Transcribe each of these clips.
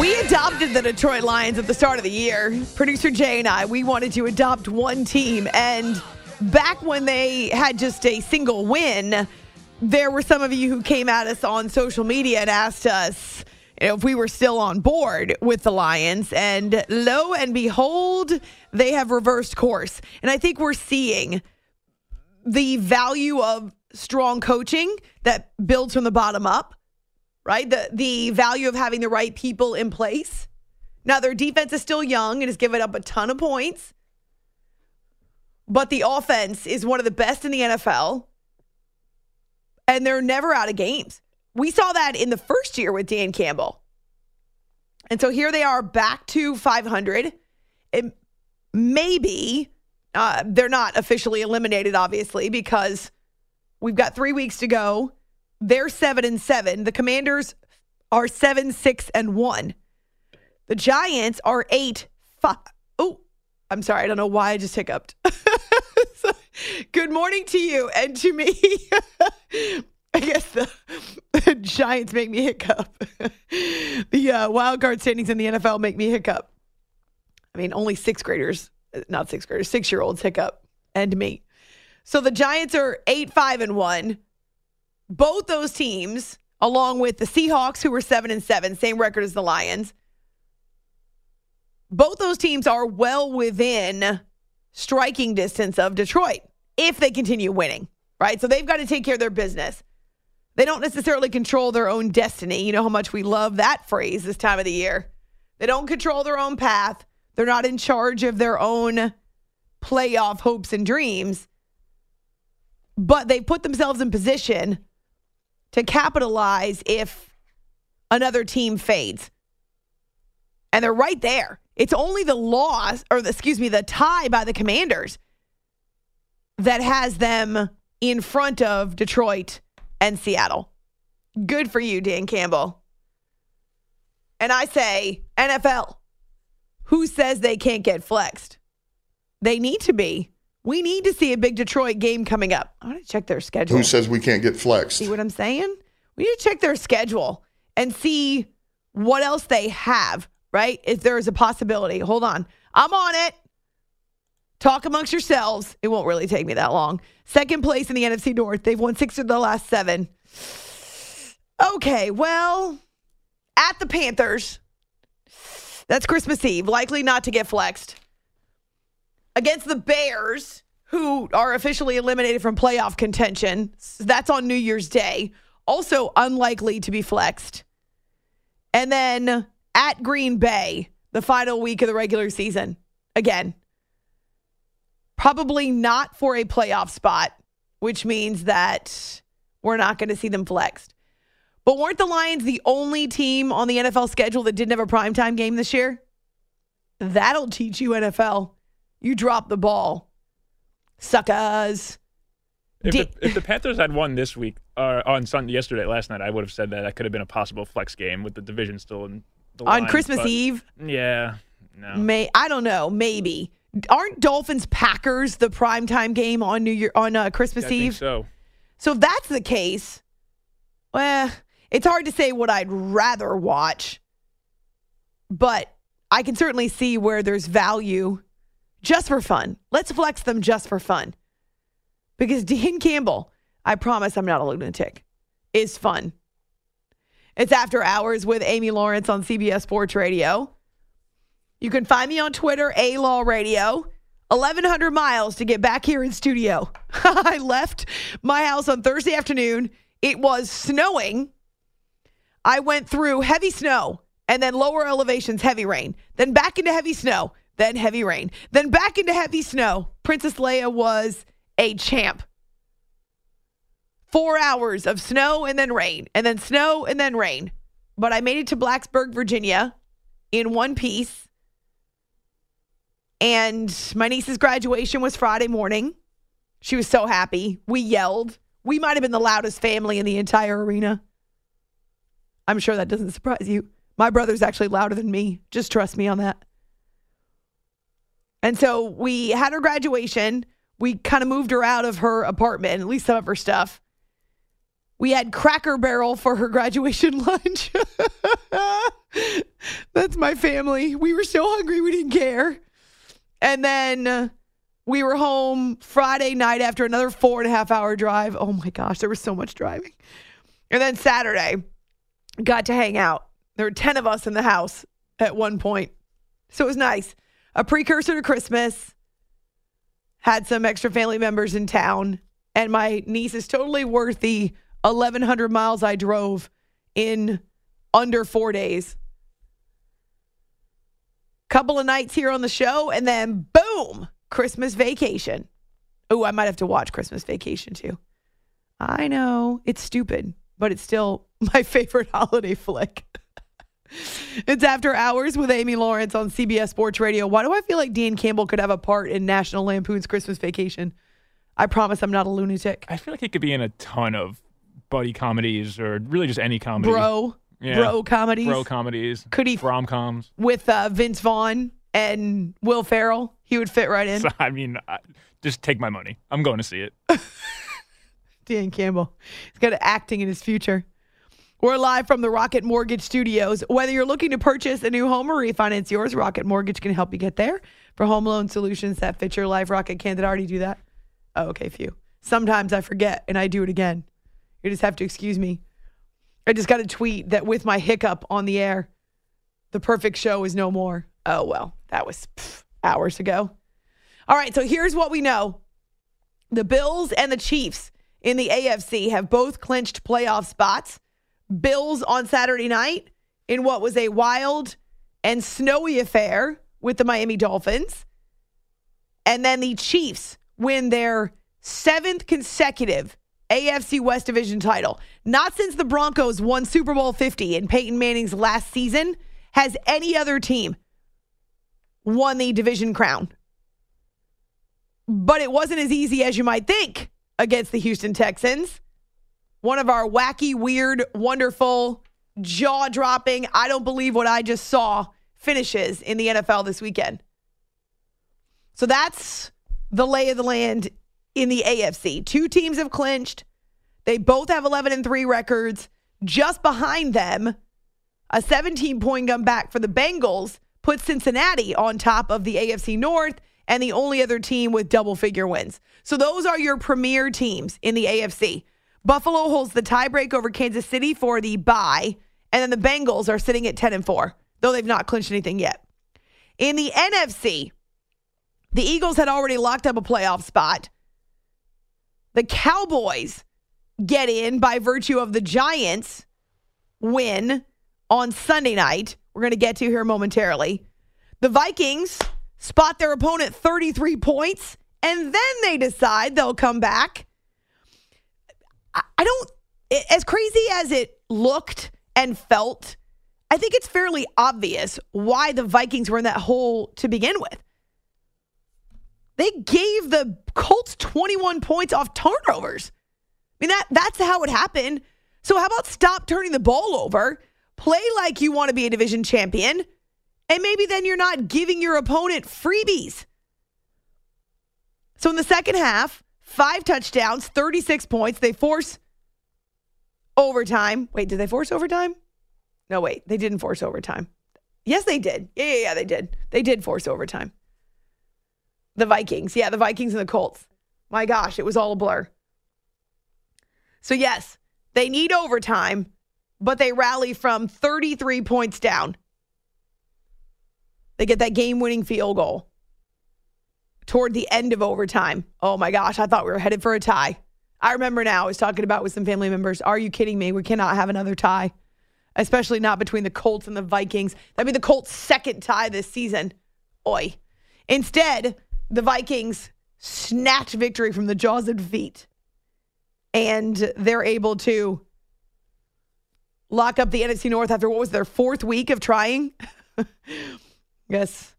We adopted the Detroit Lions at the start of the year. Producer Jay and I, we wanted to adopt one team. And back when they had just a single win, there were some of you who came at us on social media and asked us if we were still on board with the Lions. And lo and behold, they have reversed course. And I think we're seeing the value of strong coaching that builds from the bottom up right? The the value of having the right people in place. Now their defense is still young and has given up a ton of points. But the offense is one of the best in the NFL. And they're never out of games. We saw that in the first year with Dan Campbell. And so here they are back to 500. It maybe uh, they're not officially eliminated, obviously, because we've got three weeks to go they're seven and seven. The Commanders are seven, six, and one. The Giants are eight, five. Oh, I'm sorry. I don't know why I just hiccuped. so, good morning to you and to me. I guess the, the, Giants make me hiccup. the uh, wild card standings in the NFL make me hiccup. I mean, only sixth graders, not sixth graders, six year olds hiccup, and me. So the Giants are eight, five, and one both those teams, along with the Seahawks, who were seven and seven, same record as the Lions, both those teams are well within striking distance of Detroit if they continue winning, right? So they've got to take care of their business. They don't necessarily control their own destiny. You know how much we love that phrase this time of the year. They don't control their own path. They're not in charge of their own playoff hopes and dreams. But they put themselves in position to capitalize if another team fades. And they're right there. It's only the loss, or excuse me, the tie by the Commanders that has them in front of Detroit and Seattle. Good for you, Dan Campbell. And I say, NFL, who says they can't get flexed? They need to be. We need to see a big Detroit game coming up. I want to check their schedule. Who says we can't get flexed? See what I'm saying? We need to check their schedule and see what else they have, right? If there is a possibility. Hold on. I'm on it. Talk amongst yourselves. It won't really take me that long. Second place in the NFC North. They've won six of the last seven. Okay, well, at the Panthers. That's Christmas Eve. Likely not to get flexed against the Bears, who are officially eliminated from playoff contention. That's on New Year's Day. Also unlikely to be flexed. And then at Green Bay, the final week of the regular season. Again, probably not for a playoff spot, which means that we're not going to see them flexed. But weren't the Lions the only team on the NFL schedule that didn't have a primetime game this year? That'll teach you NFL. You dropped the ball. Suckers. If, the, if the Panthers had won this week uh, on Sunday, yesterday, last night, I would have said that that could have been a possible flex game with the division still in the on Christmas Eve. Yeah, no. May I don't know. Maybe aren't Dolphins Packers the primetime game on New Year on uh, Christmas Yeah, I Eve? think so So if that's the case, well, it's hard to say what I'd rather watch, but I can certainly see where there's value just for fun. Let's flex them just for fun. Because Dean Campbell, I promise I'm not a lunatic, is fun. It's After Hours with Amy Lawrence on CBS Sports Radio. You can find me on Twitter, A Law Radio. 1,100 miles to get back here in studio. I left my house on Thursday afternoon. It was snowing. I went through heavy snow and then lower elevations, heavy rain, then back into heavy snow, then heavy rain, then back into heavy snow. Princess Leia was a champ. Four hours of snow and then rain, and then snow and then rain. But I made it to Blacksburg, Virginia in one piece. And my niece's graduation was Friday morning. She was so happy. We yelled. We might have been the loudest family in the entire arena. I'm sure that doesn't surprise you. My brother's actually louder than me. Just trust me on that. And so we had her graduation. We kind of moved her out of her apartment, at least some of her stuff. We had Cracker Barrel for her graduation lunch. That's my family. We were so hungry we didn't care. And then we were home Friday night after another four and a half hour drive. Oh my gosh, there was so much driving. And then Saturday, got to hang out. There were 10 of us in the house at one point. So it was nice. A precursor to Christmas. Had some extra family members in town. And my niece is totally worth the 1,100 miles I drove in under four days. Couple of nights here on the show, and then boom, Christmas vacation. Oh, I might have to watch Christmas vacation too. I know it's stupid, but it's still my favorite holiday flick. It's After Hours with Amy Lawrence on CBS Sports Radio. Why do I feel like Dan Campbell could have a part in National Lampoon's Christmas Vacation? I promise I'm not a lunatic. I feel like he could be in a ton of buddy comedies or really just any comedy. Bro, Yeah. bro comedies. Bro comedies. Could he- rom coms? with uh, Vince Vaughn and Will Ferrell. He would fit right in. So, I mean, I, just take my money. I'm going to see it. Dan Campbell. He's got acting in his future. We're live from the Rocket Mortgage Studios. Whether you're looking to purchase a new home or refinance yours, Rocket Mortgage can help you get there. For home loan solutions that fit your life, Rocket can. Did I already do that? Oh, okay, few. Sometimes I forget and I do it again. You just have to excuse me. I just got a tweet that with my hiccup on the air, the perfect show is no more. Oh, well, that was pff, hours ago. All right, so here's what we know the Bills and the Chiefs in the AFC have both clinched playoff spots. Bills on Saturday night in what was a wild and snowy affair with the Miami Dolphins. And then the Chiefs win their seventh consecutive AFC West Division title. Not since the Broncos won Super Bowl 50 in Peyton Manning's last season has any other team won the division crown. But it wasn't as easy as you might think against the Houston Texans. One of our wacky, weird, wonderful, jaw dropping, I don't believe what I just saw finishes in the NFL this weekend. So that's the lay of the land in the AFC. Two teams have clinched. They both have 11 and 3 records. Just behind them, a 17 point comeback for the Bengals puts Cincinnati on top of the AFC North and the only other team with double figure wins. So those are your premier teams in the AFC. Buffalo holds the tiebreak over Kansas City for the bye, and then the Bengals are sitting at 10 and 4, though they've not clinched anything yet. In the NFC, the Eagles had already locked up a playoff spot. The Cowboys get in by virtue of the Giants win on Sunday night. We're going to get to here momentarily. The Vikings spot their opponent 33 points, and then they decide they'll come back. I don't, as crazy as it looked and felt, I think it's fairly obvious why the Vikings were in that hole to begin with. They gave the Colts 21 points off turnovers. I mean, that, that's how it happened. So, how about stop turning the ball over, play like you want to be a division champion, and maybe then you're not giving your opponent freebies. So, in the second half, five touchdowns, 36 points. They force overtime. Wait, did they force overtime? No, wait, they didn't force overtime. Yes, they did. Yeah, yeah, yeah, they did. They did force overtime. The Vikings. Yeah, the Vikings and the Colts. My gosh, it was all a blur. So, yes, they need overtime, but they rally from 33 points down. They get that game winning field goal toward the end of overtime. Oh my gosh, I thought we were headed for a tie. I remember now, I was talking about with some family members. Are you kidding me? We cannot have another tie, especially not between the Colts and the Vikings. That'd be the Colts' second tie this season. Oi. Instead, the Vikings snatch victory from the jaws of defeat. And they're able to lock up the NFC North after what was their fourth week of trying. yes.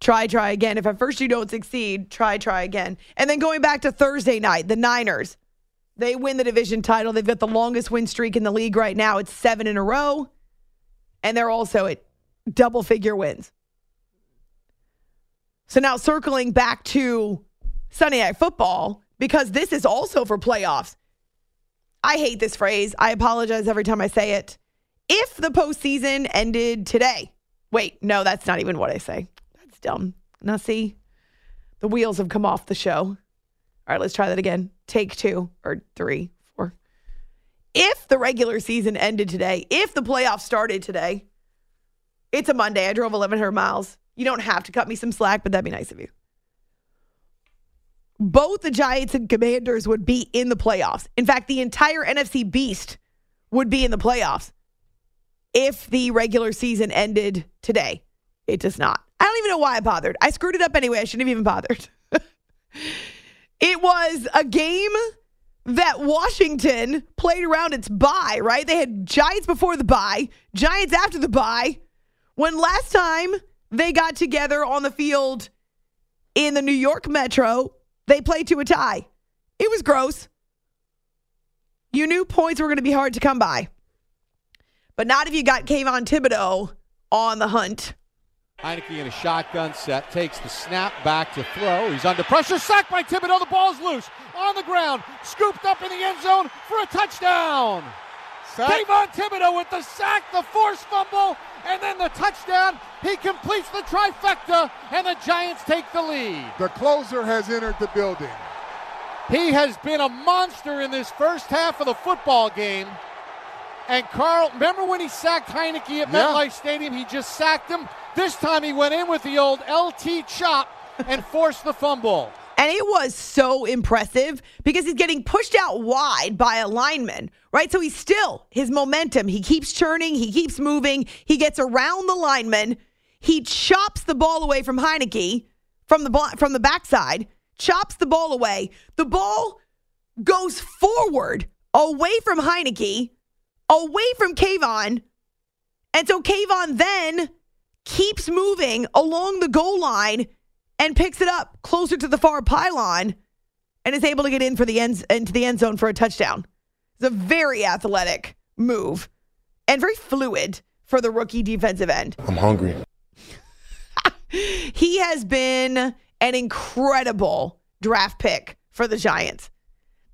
Try, try again. If at first you don't succeed, try, try again. And then going back to Thursday night, the Niners, they win the division title. They've got the longest win streak in the league right now. It's seven in a row. And they're also at double figure wins. So now circling back to Sunday Night Football, because this is also for playoffs. I hate this phrase. I apologize every time I say it. If the postseason ended today, wait, no, that's not even what I say. Dumb. Now, see, the wheels have come off the show. All right, let's try that again. Take two or three, four. If the regular season ended today, if the playoffs started today, it's a Monday. I drove 1,100 miles. You don't have to cut me some slack, but that'd be nice of you. Both the Giants and Commanders would be in the playoffs. In fact, the entire NFC Beast would be in the playoffs if the regular season ended today. It does not. I don't even know why I bothered. I screwed it up anyway. I shouldn't have even bothered. it was a game that Washington played around its bye, right? They had Giants before the bye, Giants after the bye. When last time they got together on the field in the New York Metro, they played to a tie. It was gross. You knew points were going to be hard to come by, but not if you got Kayvon Thibodeaux on the hunt. Heinicke in a shotgun set takes the snap back to throw. He's under pressure. Sacked by Thibodeaux. The ball's loose on the ground. Scooped up in the end zone for a touchdown. Sack. Kayvon Thibodeaux with the sack, the forced fumble, and then the touchdown. He completes the trifecta, and the Giants take the lead. The closer has entered the building. He has been a monster in this first half of the football game. And Carl, remember when he sacked Heinicke at yeah. MetLife Stadium? He just sacked him. This time he went in with the old LT chop and forced the fumble. And it was so impressive because he's getting pushed out wide by a lineman, right? So he's still, his momentum, he keeps churning, he keeps moving, he gets around the lineman, he chops the ball away from Heinicke from the from the backside, chops the ball away. The ball goes forward away from Heinicke, away from Kayvon. And so Kayvon then keeps moving along the goal line and picks it up closer to the far pylon and is able to get in for the end into the end zone for a touchdown. It's a very athletic move and very fluid for the rookie defensive end. I'm hungry. he has been an incredible draft pick for the Giants.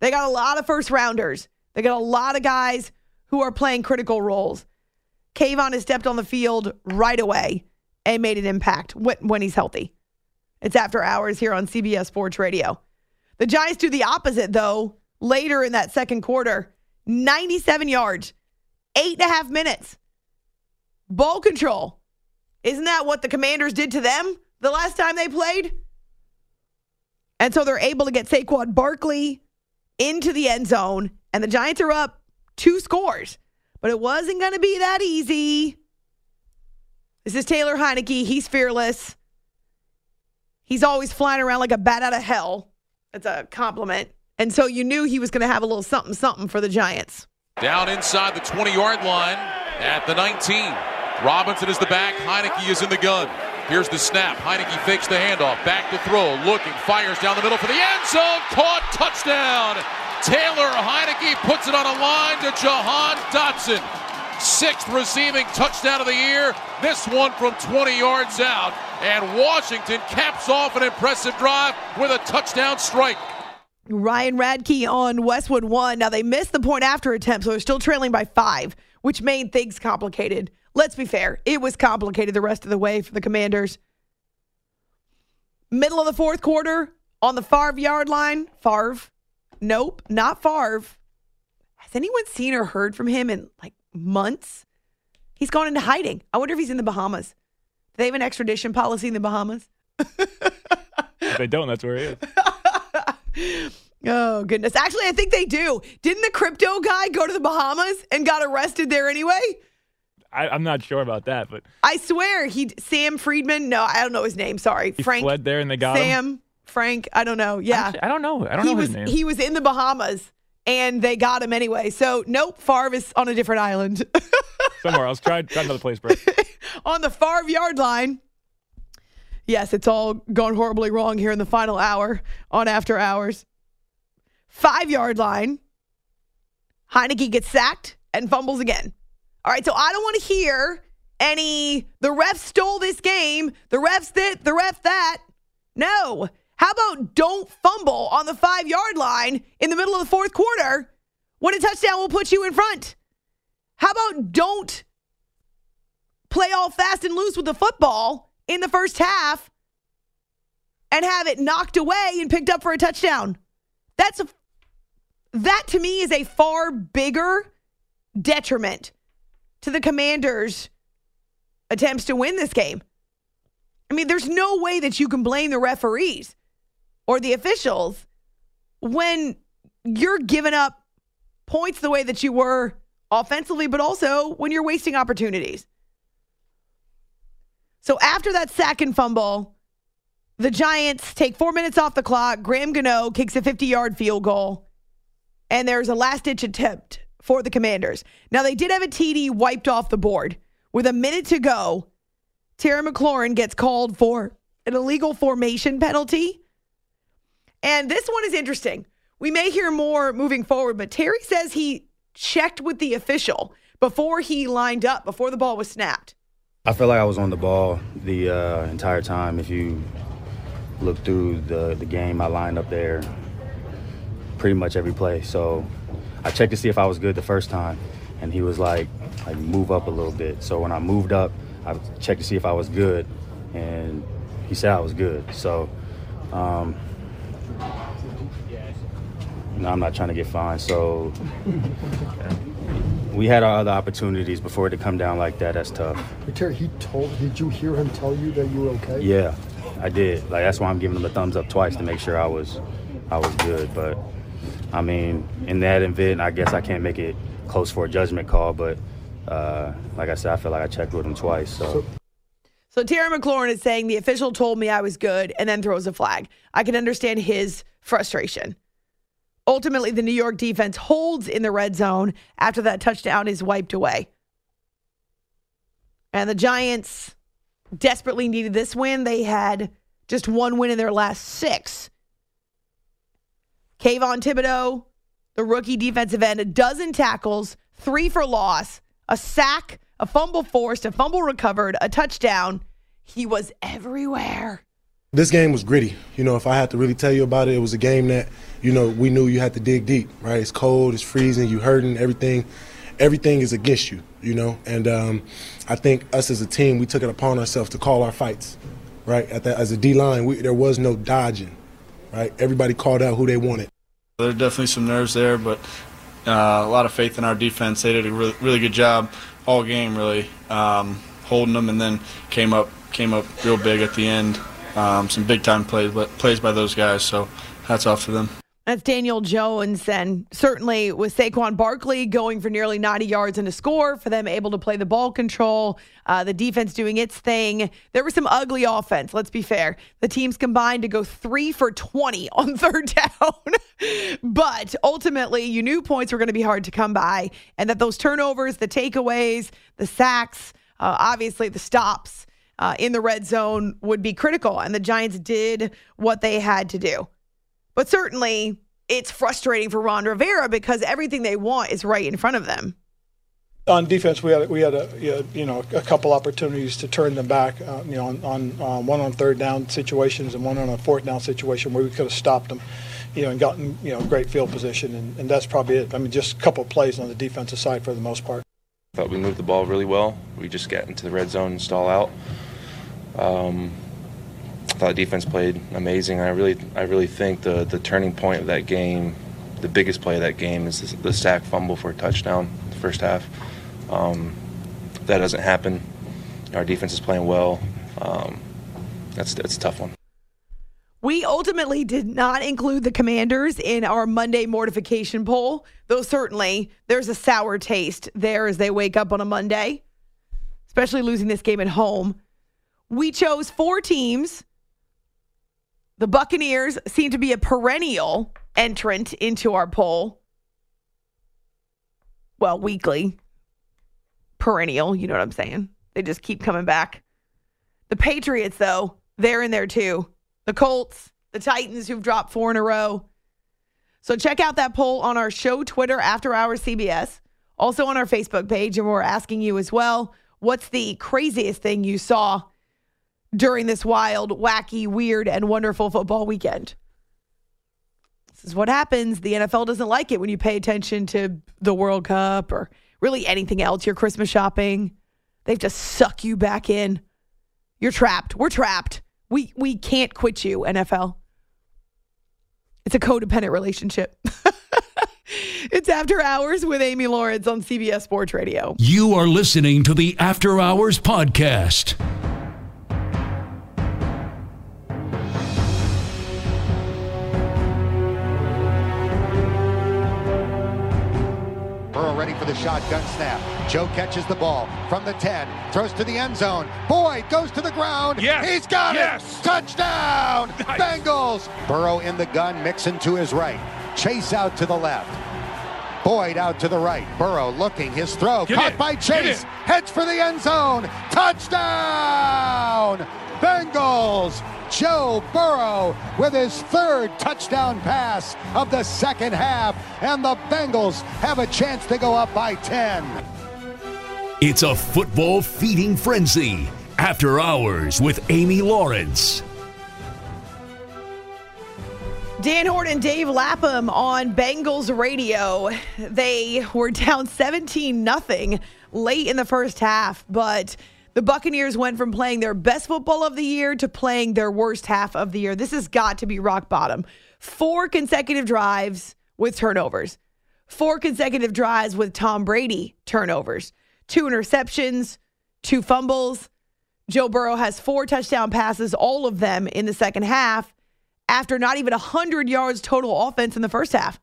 They got a lot of first rounders. They got a lot of guys who are playing critical roles. Kayvon has stepped on the field right away and made an impact when he's healthy. It's after hours here on CBS Sports Radio. The Giants do the opposite, though, later in that second quarter 97 yards, eight and a half minutes. Ball control. Isn't that what the commanders did to them the last time they played? And so they're able to get Saquon Barkley into the end zone, and the Giants are up two scores. But it wasn't going to be that easy. This is Taylor Heinicke. He's fearless. He's always flying around like a bat out of hell. That's a compliment. And so you knew he was going to have a little something something for the Giants. Down inside the 20 yard line at the 19. Robinson is the back. Heinicke is in the gun. Here's the snap. Heinicke fakes the handoff. Back to throw. Looking. Fires down the middle for the end zone. Caught. Touchdown. Taylor Heinicke puts it on a line to Jahan Dotson. Sixth receiving touchdown of the year. This one from 20 yards out. And Washington caps off an impressive drive with a touchdown strike. Ryan Radtke on Westwood one. Now they missed the point after attempt, so they're still trailing by five, which made things complicated. Let's be fair, it was complicated the rest of the way for the Commanders. Middle of the fourth quarter on the Favre yard line. Favre, nope, not Favre. Has anyone seen or heard from him in like months? He's gone into hiding. I wonder if he's in the Bahamas Do they have an extradition policy in the Bahamas? if they don't, that's where he is. oh, goodness. Actually, I think they do. Didn't the crypto guy go to the Bahamas and got arrested there anyway? I, am not sure about that, but I swear he Sam Friedman. No, I don't know his name. Sorry, he Frank. Fled there and they got Sam, him. Frank. I don't know. Yeah, Actually, I don't know. I don't he know was, his name. He was in the Bahamas and they got him anyway. So nope, Favre is on a different island. Somewhere else. Try, try another place, bro. on the Favre yard line. Yes, it's all gone horribly wrong here in the final hour on After Hours. Five yard line. Heinicke gets sacked and fumbles again. All right, so I don't want to hear any, the refs stole this game, the refs this, the ref that. No. How about don't fumble on the five yard line in the middle of the fourth quarter when a touchdown will put you in front? How about don't play all fast and loose with the football in the first half and have it knocked away and picked up for a touchdown? That's a, that to me is a far bigger detriment to the Commanders' attempts to win this game. I mean, there's no way that you can blame the referees or the officials when you're giving up points the way that you were offensively, but also when you're wasting opportunities. So after that sack and fumble, the Giants take four minutes off the clock. Graham Gano kicks a 50 yard field goal, and there's a last ditch attempt for the Commanders. Now, they did have a TD wiped off the board. With a minute to go, Terry McLaurin gets called for an illegal formation penalty. And this one is interesting. We may hear more moving forward, but Terry says he checked with the official before he lined up, before the ball was snapped. I feel like I was on the ball the uh, entire time. If you look through the, the game, I lined up there pretty much every play. So I checked to see if I was good the first time, and he was like, like move up a little bit. So when I moved up, I checked to see if I was good, and he said I was good. So, um, no, I'm not trying to get fined. So we had our other opportunities before it to come down like that. That's tough. But Terry, he told. Did you hear him tell you that you were okay? Yeah, I did. Like that's why I'm giving him a thumbs up twice to make sure I was, I was good. But I mean, in that event, I guess I can't make it close for a judgment call. But uh, like I said, I feel like I checked with him twice. So. So Terry McLaurin is saying the official told me I was good and then throws a flag. I can understand his frustration. Ultimately, the New York defense holds in the red zone after that touchdown is wiped away. And the Giants desperately needed this win. They had just one win in their last six. Kayvon Thibodeaux, the rookie defensive end, a dozen tackles, three for loss, a sack, a fumble forced, a fumble recovered, a touchdown. He was everywhere. This game was gritty. You know, if I had to really tell you about it, it was a game that, you know, we knew you had to dig deep, right? It's cold, it's freezing, you hurting, everything everything is against you, you know. And um, I think us as a team, we took it upon ourselves to call our fights, right? The, as a D line, there was no dodging, right? Everybody called out who they wanted. There There's definitely some nerves there, but uh, a lot of faith in our defense. They did a really, really good job all game, really um, holding them, and then came up came up real big at the end. Um, some big time plays, plays by those guys. So hats off to them. That's Daniel Jones. And certainly with Saquon Barkley going for nearly 90 yards and a score, for them able to play the ball control, uh, the defense doing its thing. There was some ugly offense, let's be fair. The teams combined to go three for 20 on third down. but ultimately, you knew points were going to be hard to come by, and that those turnovers, the takeaways, the sacks, uh, obviously the stops uh, in the red zone would be critical. And the Giants did what they had to do. But certainly, it's frustrating for Ron Rivera because everything they want is right in front of them. On defense, we had we had a you know a couple opportunities to turn them back. Uh, you know, on, on uh, one on third down situations and one on a fourth down situation where we could have stopped them. You know, and gotten you know great field position, and, and that's probably it. I mean, just a couple of plays on the defensive side for the most part. I Thought we moved the ball really well. We just get into the red zone and stall out. Um, thought defense played amazing. I really, I really think the the turning point of that game, the biggest play of that game is the, sack fumble for a touchdown, the first half. Um, that doesn't happen. Our defense is playing well. Um, that's that's a tough one. We ultimately did not include the commanders in our Monday mortification poll, though certainly there's a sour taste there as they wake up on a Monday, especially losing this game at home. We chose four teams the Buccaneers seem to be a perennial entrant into our poll. Well, weekly. Perennial, you know what I'm saying? They just keep coming back. The Patriots, though, they're in there too. The Colts, the Titans, who've dropped four in a row. So check out that poll on our show Twitter, After Hours CBS, also on our Facebook page. And we're asking you as well what's the craziest thing you saw during this wild, wacky, weird, and wonderful football weekend. This is what happens. The NFL doesn't like it when you pay attention to the World Cup or really anything else, your Christmas shopping. They to suck you back in. You're trapped. We're trapped. We we can't quit you, NFL. It's a codependent relationship. it's After Hours with Amy Lawrence on CBS Sports Radio. You are listening to the After Hours podcast. The shotgun snap. Joe catches the ball from the 10, throws to the end zone. Boyd goes to the ground. Yes. He's got Yes. it. Touchdown. Bengals. Burrow in the gun, Mixon to his right. Chase out to the left. Boyd out to the right. Burrow looking his throw. Get Caught by Chase. Heads for the end zone. Touchdown. Bengals. Joe Burrow with his third touchdown pass of the second half. And the Bengals have a chance to go up by 10. It's a football feeding frenzy. After Hours with Amy Lawrence. Dan Hoard, and Dave Lapham on Bengals radio. They were down 17 nothing late in the first half, but the Buccaneers went from playing their best football of the year to playing their worst half of the year. This has got to be rock bottom. Four consecutive drives with turnovers. Four consecutive drives with Tom Brady turnovers. Two interceptions, two fumbles. Joe Burrow has four touchdown passes, all of them in the second half after not even 100 yards total offense in the first half.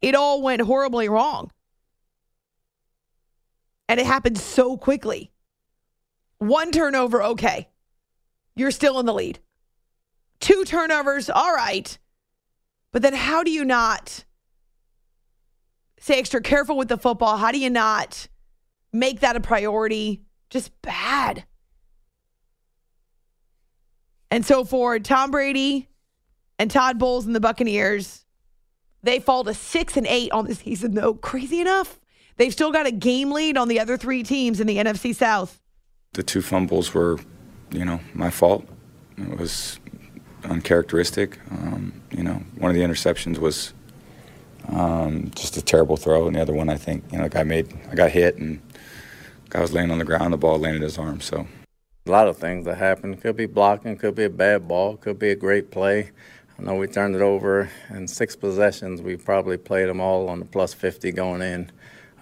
It all went horribly wrong. And it happened so quickly. One turnover, okay. You're still in the lead. Two turnovers, all right. But then how do you not stay extra careful with the football? How do you not make that a priority? Just bad. And so for Tom Brady and Todd Bowles and the Buccaneers, they fall to six and eight on the season, though. Crazy enough. They've still got a game lead on the other three teams in the NFC South. The two fumbles were, you know, my fault. It was uncharacteristic. Um, you know, one of the interceptions was um, just a terrible throw, and the other one, I think, you know, the guy made, I got hit, and guy was laying on the ground. The ball landed in his arm, so. A lot of things that happened. Could be blocking, could be a bad ball, could be a great play. I know we turned it over in six possessions. We probably played them all on the plus 50 going in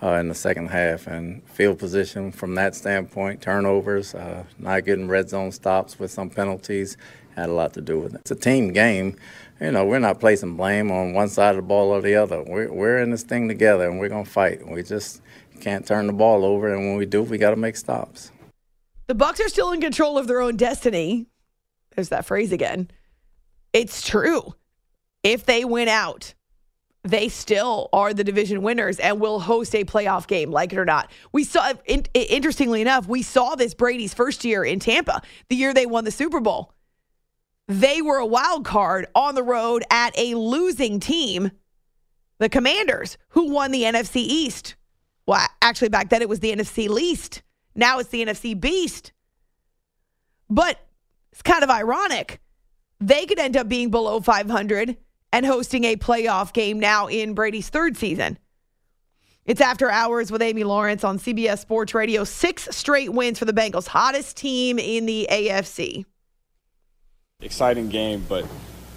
uh, in the second half. And field position from that standpoint, turnovers, uh, not getting red zone stops with some penalties had a lot to do with it. It's a team game. You know, we're not placing blame on one side of the ball or the other. We're, we're in this thing together and we're going to fight. We just can't turn the ball over. And when we do, we got to make stops. The Bucks are still in control of their own destiny. There's that phrase again. It's true. If they win out, they still are the division winners and will host a playoff game, like it or not. We saw, in, interestingly enough, we saw this Brady's first year in Tampa, the year they won the Super Bowl. They were a wild card on the road at a losing team, the Commanders, who won the NFC East. Well, actually, back then it was the NFC least. Now it's the NFC Beast. But it's kind of ironic. They could end up being below 500 and hosting a playoff game now in Brady's third season. It's after hours with Amy Lawrence on CBS Sports Radio. Six straight wins for the Bengals, hottest team in the AFC. Exciting game, but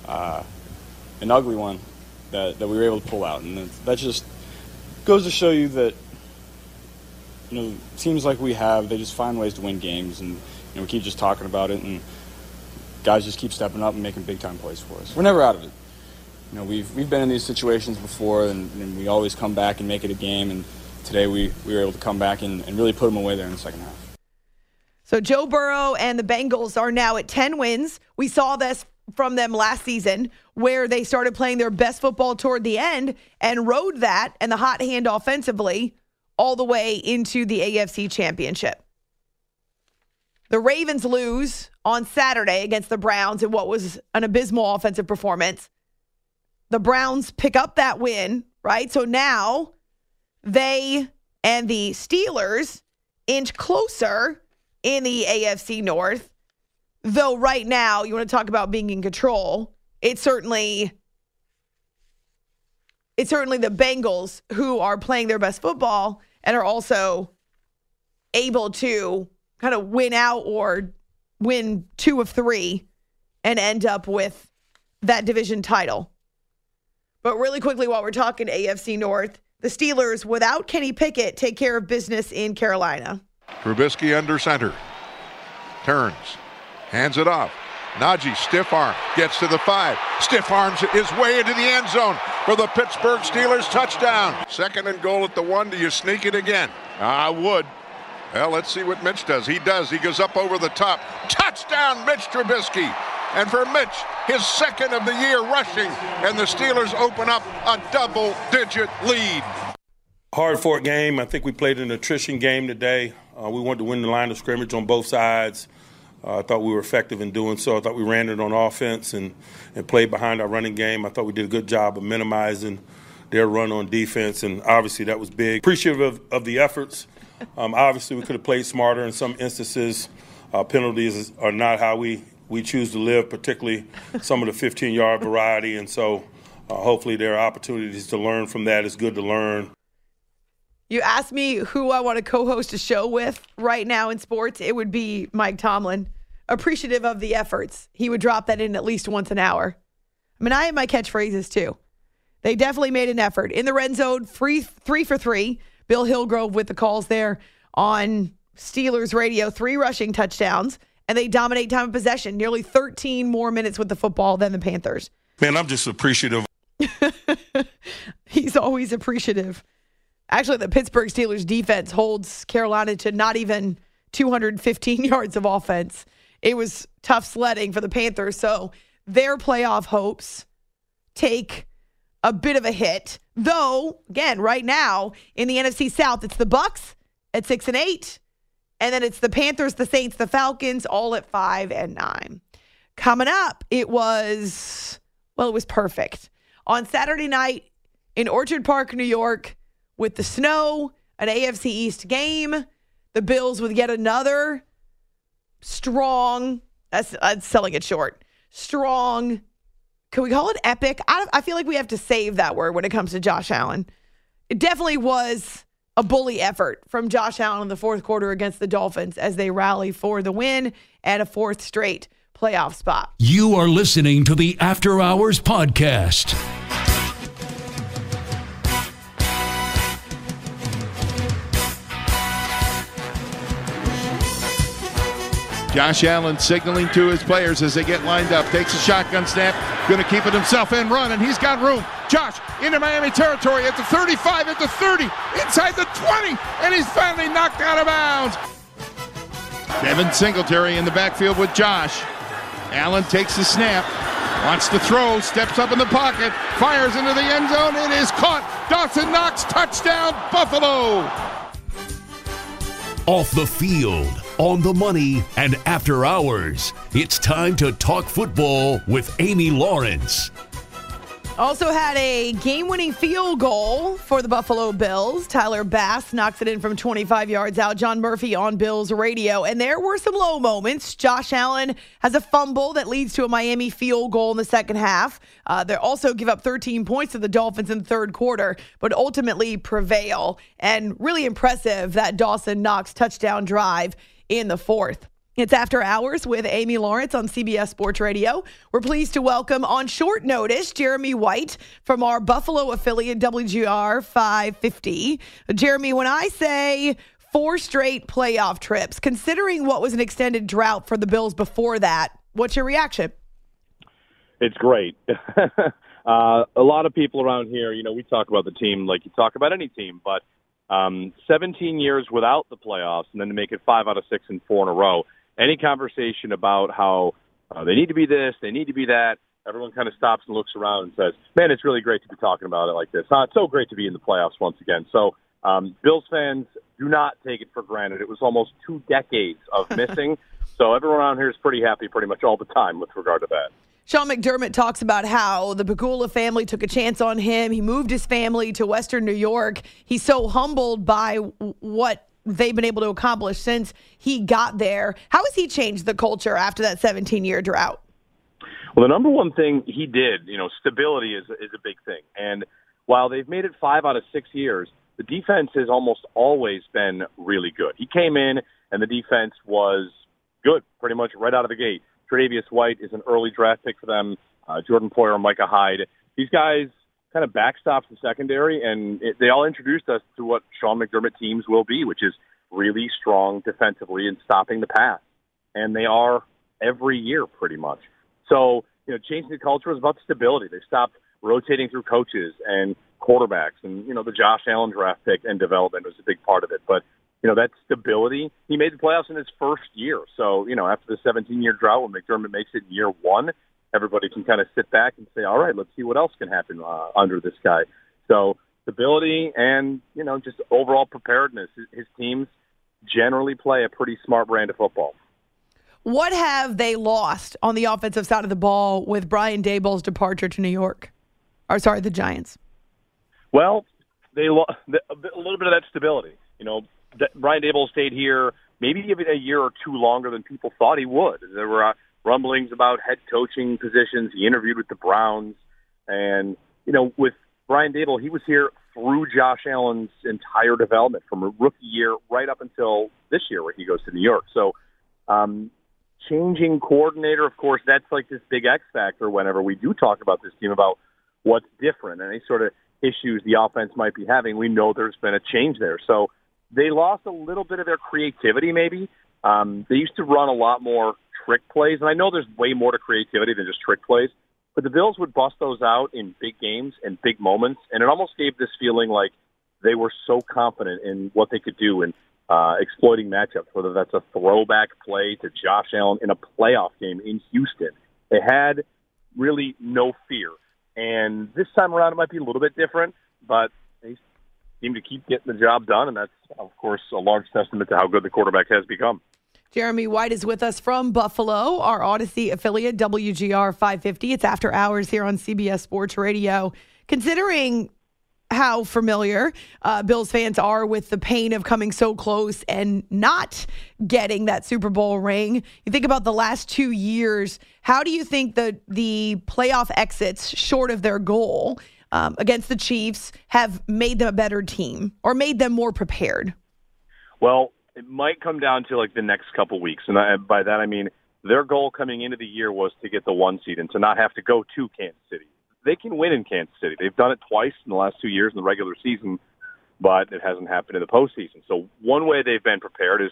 uh, an ugly one that, that we were able to pull out. And that, that just goes to show you that you know, teams like we have, they just find ways to win games, and you know, we keep just talking about it, and guys just keep stepping up and making big time plays for us. We're never out of it. You know, we've we've been in these situations before, and, and we always come back and make it a game. And today we, we were able to come back and, and really put them away there in the second half. So Joe Burrow and the Bengals are now at 10 wins. We saw this from them last season where they started playing their best football toward the end and rode that and the hot hand offensively all the way into the AFC Championship. The Ravens lose on Saturday against the Browns in what was an abysmal offensive performance. The Browns pick up that win, right? So now they and the Steelers inch closer in the AFC North. Though right now, you want to talk about being in control. it's certainly it's certainly the Bengals who are playing their best football and are also able to kind of win out or win two of three and end up with that division title. But really quickly, while we're talking AFC North, the Steelers, without Kenny Pickett, take care of business in Carolina. Trubisky under center. Turns. Hands it off. Najee, stiff arm, gets to the five. Stiff arms his way into the end zone for the Pittsburgh Steelers touchdown. Second and goal at the one. Do you sneak it again? I would. Well, let's see what Mitch does. He does. He goes up over the top. Touchdown, Mitch Trubisky. And for Mitch, his second of the year rushing, and the Steelers open up a double digit lead. Hard fought game. I think we played an attrition game today. Uh, we wanted to win the line of scrimmage on both sides. Uh, I thought we were effective in doing so. I thought we ran it on offense and, and played behind our running game. I thought we did a good job of minimizing their run on defense, and obviously that was big. Appreciative of, of the efforts. Um, obviously, we could have played smarter in some instances. Uh, penalties are not how we, we choose to live, particularly some of the 15 yard variety. And so uh, hopefully there are opportunities to learn from that. It's good to learn. You asked me who I want to co host a show with right now in sports, it would be Mike Tomlin. Appreciative of the efforts. He would drop that in at least once an hour. I mean, I have my catchphrases too. They definitely made an effort. In the red zone, free three for three. Bill Hillgrove with the calls there on Steelers radio, three rushing touchdowns, and they dominate time of possession, nearly 13 more minutes with the football than the Panthers. Man, I'm just appreciative. He's always appreciative. Actually, the Pittsburgh Steelers defense holds Carolina to not even 215 yards of offense. It was tough sledding for the Panthers, so their playoff hopes take a bit of a hit. Though, again, right now in the NFC South, it's the Bucks at 6 and 8, and then it's the Panthers, the Saints, the Falcons all at 5 and 9. Coming up, it was well, it was perfect. On Saturday night in Orchard Park, New York, with the snow, an AFC East game, the Bills with yet another strong, that's, that's selling it short, strong, can we call it epic? I, I feel like we have to save that word when it comes to Josh Allen. It definitely was a bully effort from Josh Allen in the fourth quarter against the Dolphins as they rally for the win and a fourth straight playoff spot. You are listening to the After Hours Podcast. Josh Allen signaling to his players as they get lined up. Takes a shotgun snap. Going to keep it himself and run, and he's got room. Josh into Miami territory at the 35, at the 30, inside the 20, and he's finally knocked out of bounds. Devin Singletary in the backfield with Josh. Allen takes the snap, wants to throw, steps up in the pocket, fires into the end zone. It is caught. Dawson Knox, touchdown, Buffalo. Off the field, on the money, and after hours, it's time to talk football with Amy Lawrence. Also had a game winning field goal for the Buffalo Bills. Tyler Bass knocks it in from 25 yards out. John Murphy on Bills radio. And there were some low moments. Josh Allen has a fumble that leads to a Miami field goal in the second half. Uh, they also give up 13 points to the Dolphins in the third quarter, but ultimately prevail. And really impressive that Dawson Knox touchdown drive in the fourth. It's After Hours with Amy Lawrence on CBS Sports Radio. We're pleased to welcome on short notice Jeremy White from our Buffalo affiliate WGR 550. Jeremy, when I say four straight playoff trips, considering what was an extended drought for the Bills before that, what's your reaction? It's great. uh, a lot of people around here, you know, we talk about the team like you talk about any team, but um, 17 years without the playoffs and then to make it five out of six and four in a row any conversation about how uh, they need to be this, they need to be that, everyone kind of stops and looks around and says, "Man, it's really great to be talking about it like this. Uh, it's so great to be in the playoffs once again." So, um, Bills fans do not take it for granted. It was almost two decades of missing. so everyone around here is pretty happy, pretty much all the time with regard to that. Sean McDermott talks about how the Pegula family took a chance on him. He moved his family to Western New York. He's so humbled by what they've been able to accomplish since he got there. How has he changed the culture after that 17 year drought? Well, the number one thing he did, you know, stability is is a big thing. And while they've made it five out of six years, the defense has almost always been really good. He came in and the defense was good pretty much right out of the gate. Tre'Davious White is an early draft pick for them. Uh, Jordan Poyer, Micah Hyde. These guys kind of backstops the secondary, and it, they all introduced us to what Sean McDermott teams will be, which is really strong defensively and stopping the pass. And they are every year pretty much. So, you know, changing the culture is about stability. They stopped rotating through coaches and quarterbacks, and you know, the Josh Allen draft pick and development was a big part of it. But you know, that stability. He made the playoffs in his first year. So, you know, after the 17 year drought, when McDermott makes it in year one, everybody can kind of sit back and say, all right, let's see what else can happen uh, under this guy. So, stability and, you know, just overall preparedness. His, his teams generally play a pretty smart brand of football. What have they lost on the offensive side of the ball with Brian Daboll's departure to New York? Or, sorry, the Giants? Well, they lo- a little bit of that stability. You know, Brian Daboll stayed here maybe even a year or two longer than people thought he would. There were uh, rumblings about head coaching positions. He interviewed with the Browns, and you know, with Brian Daboll, he was here through Josh Allen's entire development from a rookie year right up until this year, where he goes to New York. So, um, changing coordinator, of course, that's like this big X factor. Whenever we do talk about this team about what's different and any sort of issues the offense might be having, we know there's been a change there. So they lost a little bit of their creativity, maybe. Um, they used to run a lot more trick plays, and I know there's way more to creativity than just trick plays, but the Bills would bust those out in big games and big moments, and it almost gave this feeling like they were so confident in what they could do in uh, exploiting matchups, whether that's a throwback play to Josh Allen in a playoff game in Houston. They had really no fear. And this time around, it might be a little bit different, but they seem to keep getting the job done, and that's of course a large testament to how good the quarterback has become. Jeremy White is with us from Buffalo, our Audacy affiliate, WGR 550. It's after hours here on CBS Sports Radio. Considering how familiar uh, Bills fans are with the pain of coming so close and not getting that Super Bowl ring. You think about the last two years. How do you think the the playoff exits short of their goal um, against the Chiefs have made them a better team or made them more prepared? Well, it might come down to like the next couple weeks, and I, by that I mean their goal coming into the year was to get the one seed and to not have to go to Kansas City. They can win in Kansas City. They've done it twice in the last two years in the regular season, but it hasn't happened in the postseason. So one way they've been prepared is,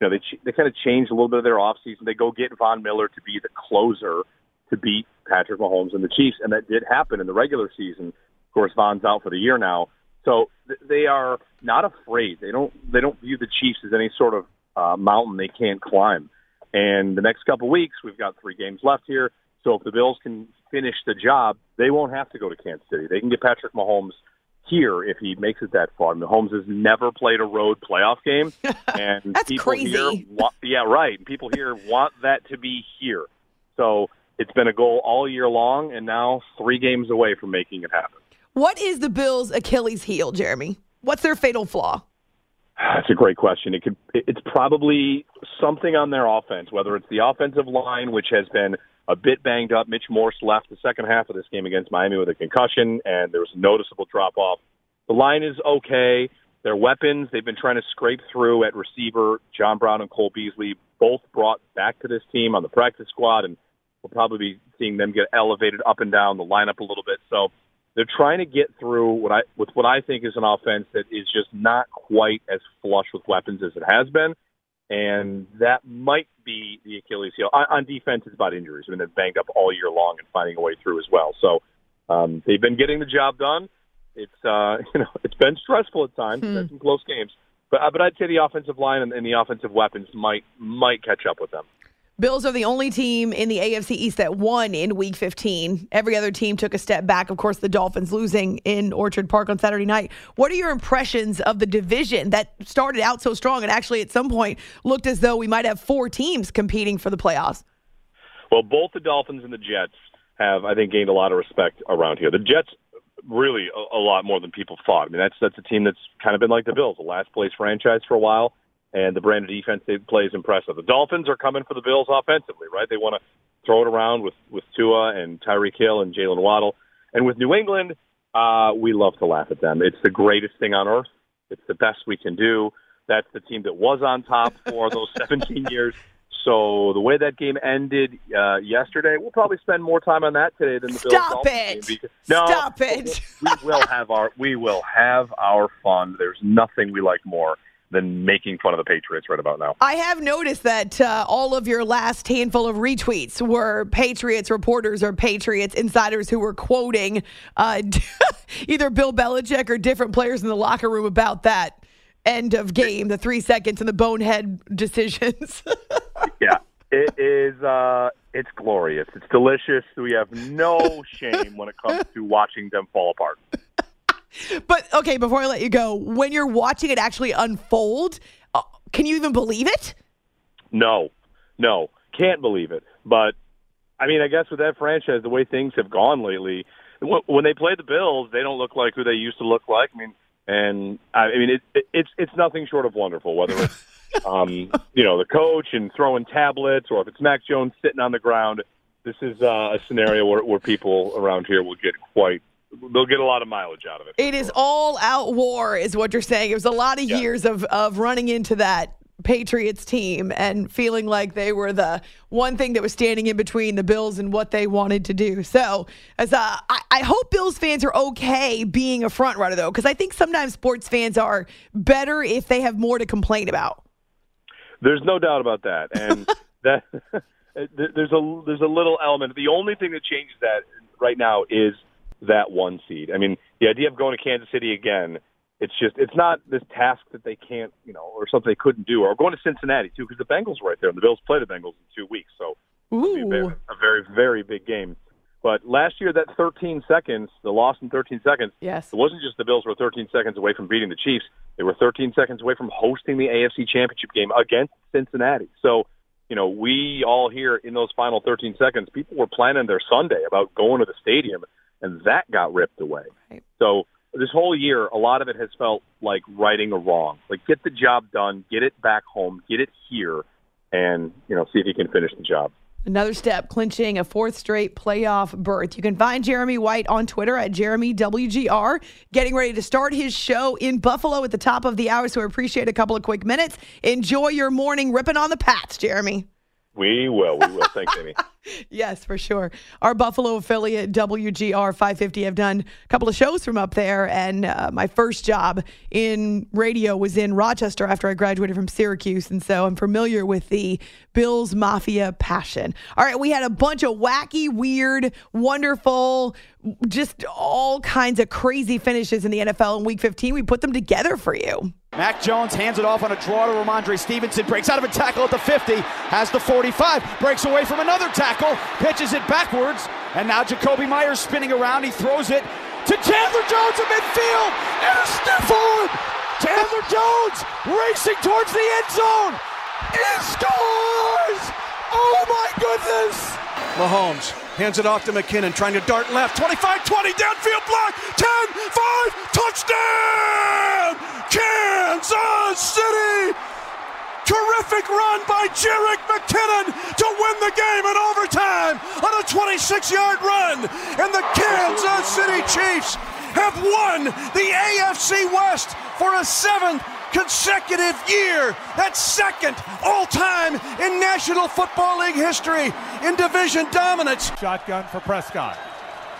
you know, they they kind of changed a little bit of their offseason. They go get Von Miller to be the closer to beat Patrick Mahomes and the Chiefs, and that did happen in the regular season. Of course, Von's out for the year now, so th- they are not afraid. They don't they don't view the Chiefs as any sort of uh, mountain they can't climb. And the next couple weeks, we've got three games left here. So if the Bills can finish the job, they won't have to go to Kansas City. They can get Patrick Mahomes here if he makes it that far. Mahomes has never played a road playoff game, and That's people crazy. here, want, yeah, right. People here want that to be here. So it's been a goal all year long, and now three games away from making it happen. What is the Bills' Achilles heel, Jeremy? What's their fatal flaw? That's a great question. It could it's probably something on their offense, whether it's the offensive line, which has been a bit banged up. Mitch Morse left the second half of this game against Miami with a concussion, and there was a noticeable drop off. The line is okay. Their weapons, they've been trying to scrape through at receiver. John Brown and Cole Beasley both brought back to this team on the practice squad, and we'll probably be seeing them get elevated up and down the lineup a little bit. So they're trying to get through what I with what I think is an offense that is just not quite as flush with weapons as it has been, and that might be the Achilles heel. On, on defense, it's about injuries. I mean, they've banged up all year long and finding a way through as well. So um, they've been getting the job done. It's uh, you know it's been stressful at times. Hmm. Some close games, but uh, but I'd say the offensive line and, and the offensive weapons might might catch up with them. Bills are the only team in the AFC East that won in Week 15. Every other team took a step back. Of course, the Dolphins losing in Orchard Park on Saturday night. What are your impressions of the division that started out so strong and actually at some point looked as though we might have four teams competing for the playoffs? Well, both the Dolphins and the Jets have, I think, gained a lot of respect around here. The Jets really a, a lot more than people thought. I mean, that's that's a team that's kind of been like the Bills, a last place franchise for a while and the brand of defense they play is impressive. The Dolphins are coming for the Bills offensively, right? They want to throw it around with with Tua and Tyreek Hill and Jalen Waddle. And with New England, uh, we love to laugh at them. It's the greatest thing on earth. It's the best we can do. That's the team that was on top for those 17 years. So the way that game ended uh, yesterday, we'll probably spend more time on that today than the Bills. Stop it! game because- no, Stop it! we will have our we will have our fun. There's nothing we like more than making fun of the Patriots right about now. I have noticed that uh, all of your last handful of retweets were Patriots reporters or Patriots insiders who were quoting uh, either Bill Belichick or different players in the locker room about that end of game, the three seconds and the bonehead decisions. yeah, it is. Uh, it's glorious. It's delicious. We have no shame when it comes to watching them fall apart. But okay, before I let you go, when you're watching it actually unfold, uh, can you even believe it? No, no, can't believe it. But I mean, I guess with that franchise, the way things have gone lately, when they play the Bills, they don't look like who they used to look like. I mean, and I mean, it, it, it's it's nothing short of wonderful. Whether it's um, you know the coach and throwing tablets, or if it's Mac Jones sitting on the ground, this is uh, a scenario where, where people around here will get quite. They'll get a lot of mileage out of it. It is all out war, is what you're saying. It was a lot of years of, of running into that Patriots team and feeling like they were the one thing that was standing in between the Bills and what they wanted to do. So, as uh, I, I hope Bills fans are okay being a front runner, though, because I think sometimes sports fans are better if they have more to complain about. There's no doubt about that, and that there's a there's a little element. The only thing that changes that right now is that one seed. I mean, the idea of going to Kansas City again, it's just it's not this task that they can't, you know, or something they couldn't do, or going to Cincinnati too, because the Bengals are right there, and the Bills play the Bengals in two weeks, so it'll be a very, a very very big game. But last year, that 13 seconds, the loss in 13 seconds, yes, it wasn't just the Bills were 13 seconds away from beating the Chiefs; they were 13 seconds away from hosting the AFC Championship game against Cincinnati. So, you know, we all here in those final 13 seconds, people were planning their Sunday about going to the stadium, and that got ripped away. So this whole year, a lot of it has felt like righting a wrong. Like get the job done, get it back home, get it here, and you know, see if you can finish the job. Another step, clinching a fourth straight playoff berth. You can find Jeremy White on Twitter at JeremyWGR, getting ready to start his show in Buffalo at the top of the hour. So I appreciate a couple of quick minutes. Enjoy your morning ripping on the Pats, Jeremy. We will. We will. Thanks, Amy. Yes, for sure. Our Buffalo affiliate, WGR 550, have done a couple of shows from up there. And uh, my first job in radio was in Rochester after I graduated from Syracuse. And so I'm familiar with the Bills Mafia passion. All right, we had a bunch of wacky, weird, wonderful, just all kinds of crazy finishes in the NFL in week 15. We put them together for you. Mac Jones hands it off on a draw to Rhamondre Stevenson, breaks out of a tackle at the 50, has the 45, breaks away from another tackle, pitches it backwards, and now Jakobi Meyers spinning around. He throws it to Chandler Jones in midfield, and a stiff arm. Chandler Jones racing towards the end zone. It scores! Oh my goodness! Mahomes hands it off to McKinnon, trying to dart left. 25 20, downfield block. 10 5, touchdown! Kansas City! Terrific run by Jerick McKinnon to win the game in overtime on a 26 yard run. And the Kansas City Chiefs have won the AFC West for a seventh consecutive year. That's second all time in National Football League history in division dominance. Shotgun for Prescott.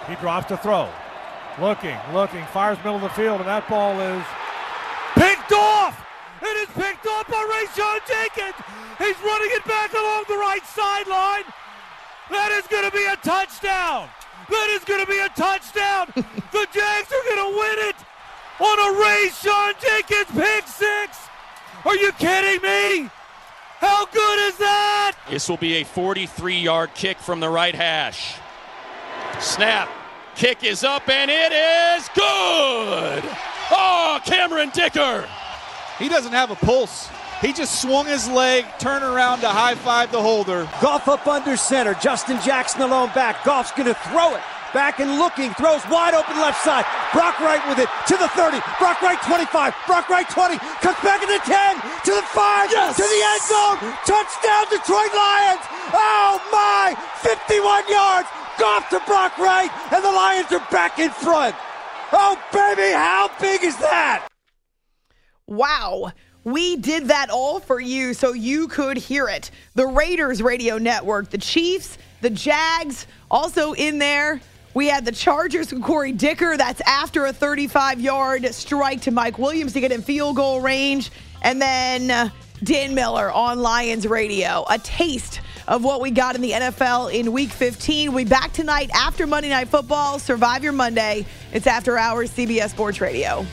He drops to throw. Looking, looking, fires middle of the field, and that ball is picked off. It is picked off by Rayshawn Jenkins. He's running it back along the right sideline. That is going to be a touchdown. That is going to be a touchdown. the Jags are going to win it on a Rayshawn Jenkins pick six. Are you kidding me? How good is that? This will be a 43 yard kick from the right hash. Snap. Kick is up and it is good. Oh, Cameron Dicker. He doesn't have a pulse. He just swung his leg, turned around to high five the holder. Goff up under center. Justin Jackson alone back. Goff's going to throw it back and looking, throws wide open left side. Brock Wright with it to the 30. Brock Wright 25. Brock Wright 20. Comes back to the 10, to the 5, Yes! to the end zone. Touchdown, Detroit Lions. Oh my! 51 yards. Goff to Brock Wright, and the Lions are back in front. Oh, baby, how big is that? Wow. We did that all for you so you could hear it. The Raiders radio network, the Chiefs, the Jags, also in there. We had the Chargers with Corey Dicker. That's after a 35 yard strike to Mike Williams to get in field goal range. And then uh, Dan Miller on Lions radio. A taste of what we got in the NFL in week 15. We'll be back tonight after Monday Night Football. Survive your Monday. It's after hours, CBS Sports Radio.